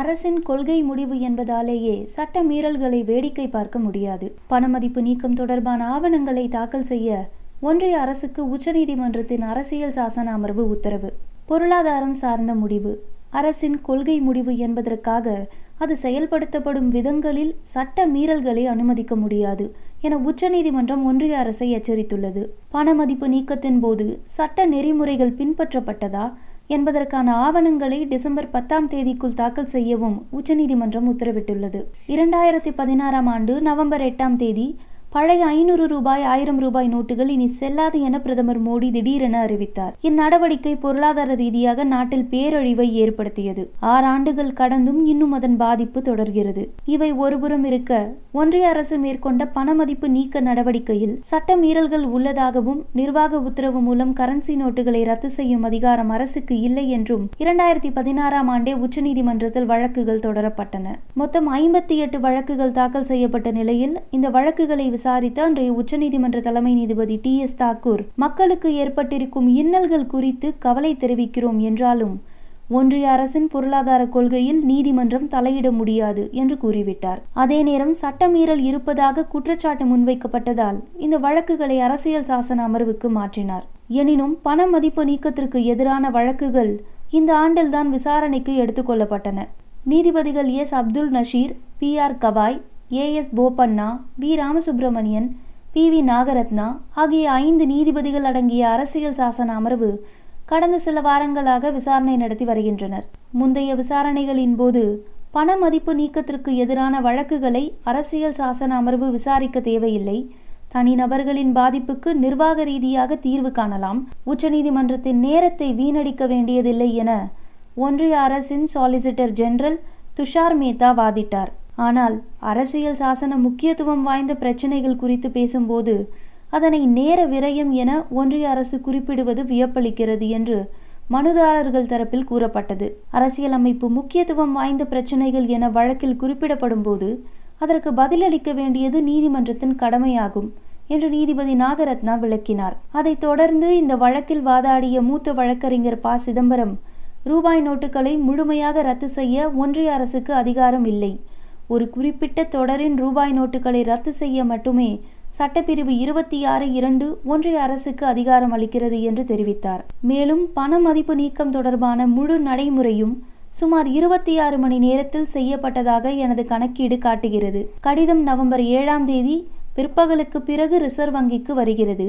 அரசின் கொள்கை முடிவு என்பதாலேயே சட்ட மீறல்களை வேடிக்கை பார்க்க முடியாது. பணமதிப்பு நீக்கம் தொடர்பான ஆவணங்களை தாக்கல் செய்ய ஒன்றிய அரசுக்கு உச்சநீதிமன்றத்தின் அரசியல் சாசன அமர்வு உத்தரவு. பொருளாதாரம் சார்ந்த முடிவு. அரசின் கொள்கை முடிவு என்பதற்காக அது செயல்படுத்தப்படும் விதங்களில் சட்ட மீறல்களை அனுமதிக்க முடியாது என உச்சநீதிமன்றம் ஒன்றிய அரசை எச்சரித்துள்ளது. பணமதிப்பு நீக்கத்தின் போது சட்ட நெறிமுறைகள் பின்பற்றப்பட்டதா? என்பதற்கான ஆவணங்களை டிசம்பர் பத்தாம் தேதிக்குள் தாக்கல் செய்யவும் உச்சநீதிமன்றம் உத்தரவிட்டுள்ளது. இரண்டாயிரத்தி பதினாறாம் ஆண்டு நவம்பர் எட்டாம் தேதி பழைய ஐநூறு ரூபாய் ஆயிரம் ரூபாய் நோட்டுகள் இனி செல்லாது என பிரதமர் மோடி திடீரென அறிவித்தார். இந்நடவடிக்கை பொருளாதார ரீதியாக நாட்டில் பேரழிவை ஏற்படுத்தியது. ஆறு ஆண்டுகள் கடந்தும் இன்னும் அதன் பாதிப்பு தொடர்கிறது. இவை ஒருபுறம் இருக்க ஒன்றிய அரசு மேற்கொண்ட பணமதிப்பு நீக்க நடவடிக்கையில் சட்ட மீறல்கள் உள்ளதாகவும் நிர்வாக உத்தரவு மூலம் கரன்சி நோட்டுகளை ரத்து செய்யும் அதிகாரம் அரசுக்கு இல்லை என்றும் இரண்டாயிரத்தி பதினாறாம் ஆண்டே உச்சநீதிமன்றத்தில் வழக்குகள் தொடரப்பட்டன. மொத்தம் ஐம்பத்தி எட்டு வழக்குகள் தாக்கல் செய்யப்பட்ட நிலையில் இந்த வழக்குகளை விசாரித்த அன்றைய உச்சநீதிமன்ற தலைமை நீதிபதி டி. எஸ். தாக்கூர். மக்களுக்கு ஏற்பட்டிருக்கும் இன்னல்கள் குறித்து கவலை தெரிவிக்கிறோம் என்றாலும் ஒன்றிய அரசின் பொருளாதார கொள்கையில் நீதிமன்றம் தலையிட முடியாது என்று கூறிவிட்டார். அதே நேரம் சட்டமீறல் இருப்பதாக குற்றச்சாட்டு முன்வைக்கப்பட்டதால் இந்த வழக்குகளை அரசியல் சாசன அமர்வுக்கு மாற்றினார். எனினும் பண மதிப்பு நீக்கத்திற்கு எதிரான வழக்குகள் இந்த ஆண்டில்தான் விசாரணைக்கு எடுத்துக்கொள்ளப்பட்டன நீதிபதிகள் S Abdul Nazeer B. R. Gavai A S Bopanna B Ramasubramanian B V Nagarathna ஆகிய ஐந்து நீதிபதிகள் அடங்கிய அரசியல் சாசன அமர்வு கடந்த சில வாரங்களாக விசாரணை நடத்தி வருகின்றனர். முந்தைய விசாரணைகளின் போது பண மதிப்பு நீக்கத்திற்கு எதிரான வழக்குகளை அரசியல் சாசன அமர்வு விசாரிக்க தேவையில்லை. தனிநபர்களின் பாதிப்புக்கு நிர்வாக ரீதியாக தீர்வு காணலாம். உச்சநீதிமன்றத்தின் நேரத்தை வீணடிக்க வேண்டியதில்லை என ஒன்றிய அரசின் சாலிசிட்டர் ஜெனரல் துஷார் மேத்தா வாதிட்டார். ஆனால் அரசியல் சாசன முக்கியத்துவம் வாய்ந்த பிரச்சினைகள் குறித்து பேசும்போது அதனை நேர விரயம் என ஒன்றிய அரசு குறிப்பிடுவது வியப்பளிக்கிறது என்று மனுதாரர்கள் தரப்பில் கூறப்பட்டது. அரசியலமைப்பு முக்கியத்துவம் வாய்ந்த பிரச்சினைகள் என வழக்கில் குறிப்பிடப்படும் போது அதற்கு பதிலளிக்க வேண்டியது நீதிமன்றத்தின் கடமையாகும் என்று நீதிபதி நாகரத்னா விளக்கினார். அதைத் தொடர்ந்து இந்த வழக்கில் வாதாடிய மூத்த வழக்கறிஞர் ப. சிதம்பரம் ரூபாய் நோட்டுகளை முழுமையாக ரத்து செய்ய ஒன்றிய அரசுக்கு அதிகாரம் இல்லை. ஒரு குறிப்பிட்ட தொடரின் ரூபாய் நோட்டுகளை ரத்து செய்ய மட்டுமே சட்டப்பிரிவு இருபத்தி ஆறு இரண்டு ஒன்றிய அரசுக்கு அதிகாரம் அளிக்கிறது என்று தெரிவித்தார். மேலும் பண மதிப்பு நீக்கம் தொடர்பான முழு நடைமுறையும் சுமார் இருபத்தி ஆறு மணி நேரத்தில் செய்யப்பட்டதாக எனது கணக்கீடு காட்டுகிறது. கடிதம் நவம்பர் ஏழாம் தேதி பிற்பகலுக்கு பிறகு ரிசர்வ் வங்கிக்கு வருகிறது.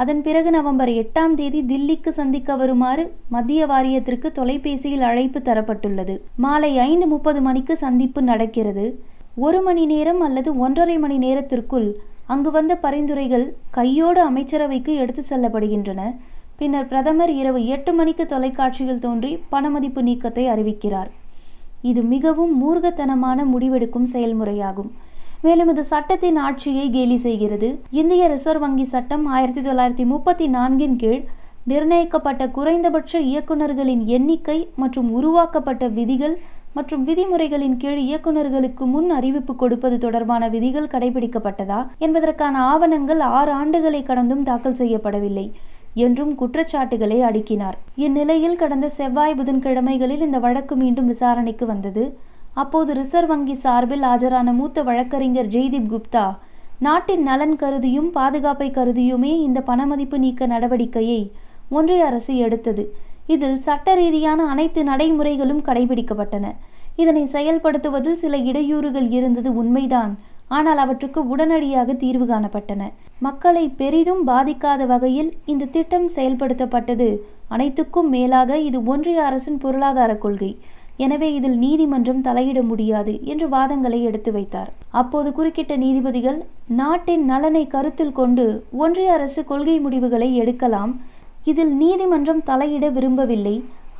அதன் பிறகு நவம்பர் எட்டாம் தேதி தில்லிக்கு சந்திக்க வருமாறு மத்திய வாரியத்திற்கு தொலைபேசியில் அழைப்பு தரப்பட்டுள்ளது. மாலை ஐந்து முப்பது மணிக்கு சந்திப்பு நடக்கிறது. ஒரு மணி நேரம் அல்லது ஒன்றரை மணி நேரத்திற்குள் அங்கு வந்த பரிந்துரைகள் கையோடு அமைச்சரவைக்கு எடுத்து செல்லப்படுகின்றன. பின்னர் பிரதமர் இரவு எட்டு மணிக்கு தொலைக்காட்சியில் தோன்றி பணமதிப்பு நீக்கத்தை அறிவிக்கிறார். இது மிகவும் மூர்கத்தனமான முடிவெடுக்கும் செயல்முறையாகும். மேலும் இது சட்டத்தின் ஆட்சியை கேலி செய்கிறது. இந்திய ரிசர்வ் வங்கி சட்டம் ஆயிரத்தி தொள்ளாயிரத்தி முப்பத்தி நான்கின் கீழ் நிர்ணயிக்கப்பட்ட குறைந்தபட்ச இயக்குநர்களின் எண்ணிக்கை மற்றும் உருவாக்கப்பட்ட விதிகள் மற்றும் விதிமுறைகளின் கீழ் இயக்குநர்களுக்கு முன் அறிவிப்பு கொடுப்பது தொடர்பான விதிகள் கடைபிடிக்கப்பட்டதா என்பதற்கான ஆவணங்கள் ஆறு ஆண்டுகளை கடந்தும் தாக்கல் செய்யப்படவில்லை என்றும் குற்றச்சாட்டுகளை அடுக்கினார். இந்நிலையில் கடந்த செவ்வாய் புதன்கிழமைகளில் இந்த வழக்கு மீண்டும் விசாரணைக்கு வந்தது. அப்போது ரிசர்வ் வங்கி சார்பில் ஆஜரான மூத்த வழக்கறிஞர் ஜெய்தீப் குப்தா நாட்டின் நலன் கருதியும் பாதுகாப்பை கருதியுமே இந்த பணமதிப்பு நீக்க நடவடிக்கையை ஒன்றிய அரசு எடுத்தது. இதில் சட்ட ரீதியான அனைத்து நடைமுறைகளும் கடைபிடிக்கப்பட்டன. இதனை செயல்படுத்துவதில் சில இடையூறுகள் இருந்தது உண்மைதான். ஆனால் அவற்றுக்கு உடனடியாக தீர்வு காணப்பட்டன. மக்களை பெரிதும் பாதிக்காத வகையில் இந்த திட்டம் செயல்படுத்தப்பட்டது. அனைத்துக்கும் மேலாக இது ஒன்றிய அரசின் பொருளாதார கொள்கை. எனவே இதில் நீதிமன்றம் தலையிட முடியாது என்று வாதங்களை எடுத்து வைத்தார். அப்போது குறுக்கிட்ட நீதிபதிகள் நாட்டின் நலனை கருத்தில் கொண்டு ஒன்றிய அரசு கொள்கை முடிவுகளை எடுக்கலாம் இதில் நீதிமன்றம் தலையிட விரும்பவில்லை.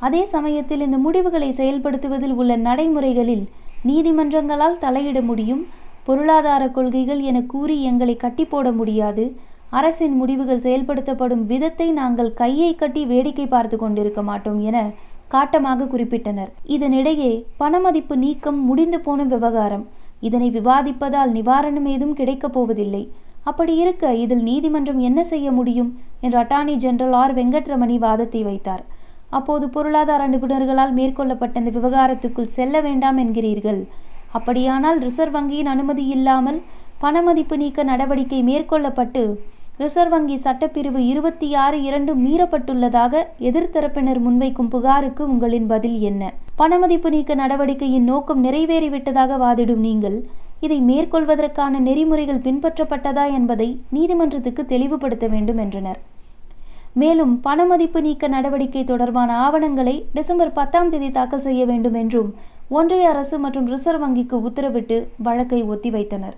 அதே சமயத்தில் இந்த முடிவுகளை செயல்படுத்துவதில் உள்ள நடைமுறைகளில் நீதிமன்றங்களால் தலையிட முடியும் பொருளாதார கொள்கைகள் என கூறி எங்களை கட்டி போட முடியாது. அரசின் முடிவுகள் செயல்படுத்தப்படும் விதத்தை நாங்கள் கையை கட்டி வேடிக்கை பார்த்து கொண்டிருக்க மாட்டோம் என காட்டமாக குறிப்பிட்டனர். இதனிடையே பணமதிப்பு நீக்கம் முடிந்து போன விவகாரம் இதனை விவாதிப்பதால் நிவாரணம் ஏதும் கிடைக்கப் போவதில்லை. அப்படி இருக்க இதில் நீதிமன்றம் என்ன செய்ய முடியும் என்று அட்டார்னி ஜெனரல் ஆர். வெங்கட்ரமணி வாதத்தை வைத்தார். அப்போது பொருளாதார நிபுணர்களால் மேற்கொள்ளப்பட்ட இந்த விவகாரத்துக்குள் செல்ல வேண்டாம் என்கிறீர்கள். அப்படியானால் ரிசர்வ் வங்கியின் அனுமதி இல்லாமல் பணமதிப்பு நீக்க நடவடிக்கை மேற்கொள்ளப்பட்டு ரிசர்வ் வங்கி சட்டப்பிரிவு இருபத்தி ஆறு இரண்டு மீறப்பட்டுள்ளதாக எதிர்த்தரப்பினர் முன்வைக்கும் புகாருக்கு உங்களின் பதில் என்ன? பணமதிப்பு நீக்க நடவடிக்கையின் நோக்கம் நிறைவேறிவிட்டதாக வாதிடும் நீங்கள் இதை மேற்கொள்வதற்கான நெறிமுறைகள் பின்பற்றப்பட்டதா என்பதை நீதிமன்றத்துக்கு தெளிவுபடுத்த வேண்டும் என்றனர். மேலும் பணமதிப்பு நீக்க நடவடிக்கை தொடர்பான ஆவணங்களை டிசம்பர் பத்தாம் தேதி தாக்கல் செய்ய வேண்டும் என்றும் ஒன்றிய அரசு மற்றும் ரிசர்வ் வங்கிக்கு உத்தரவிட்டு வழக்கை ஒத்திவைத்தனர்.